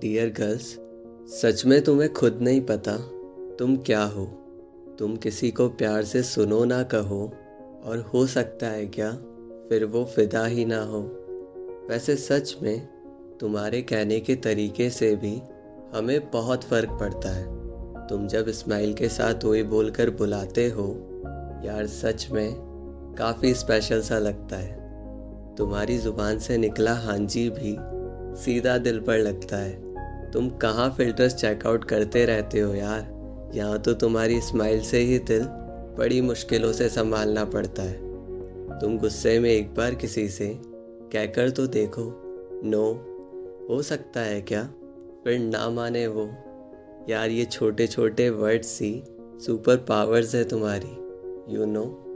Dear girls सच में तुम्हें खुद नहीं पता तुम क्या हो। तुम किसी को प्यार से सुनो ना कहो, और हो सकता है क्या फिर वो फिदा ही ना हो। वैसे सच में तुम्हारे कहने के तरीके से भी हमें बहुत फ़र्क पड़ता है। तुम जब स्माइल के साथ वही बोलकर बुलाते हो, यार सच में काफ़ी स्पेशल सा लगता है। तुम्हारी ज़ुबान से निकला हांजी भी सीधा दिल पर लगता है। तुम कहाँ फिल्टर्स चेकआउट करते रहते हो यार? यहाँ तो तुम्हारी स्माइल से ही दिल बड़ी मुश्किलों से संभालना पड़ता है। तुम गुस्से में एक बार किसी से कहकर तो देखो नो हो सकता है क्या? फिर ना माने वो, यार, ये छोटे छोटे वर्ड्स ही सुपर पावर्स है तुम्हारी यू you नो know?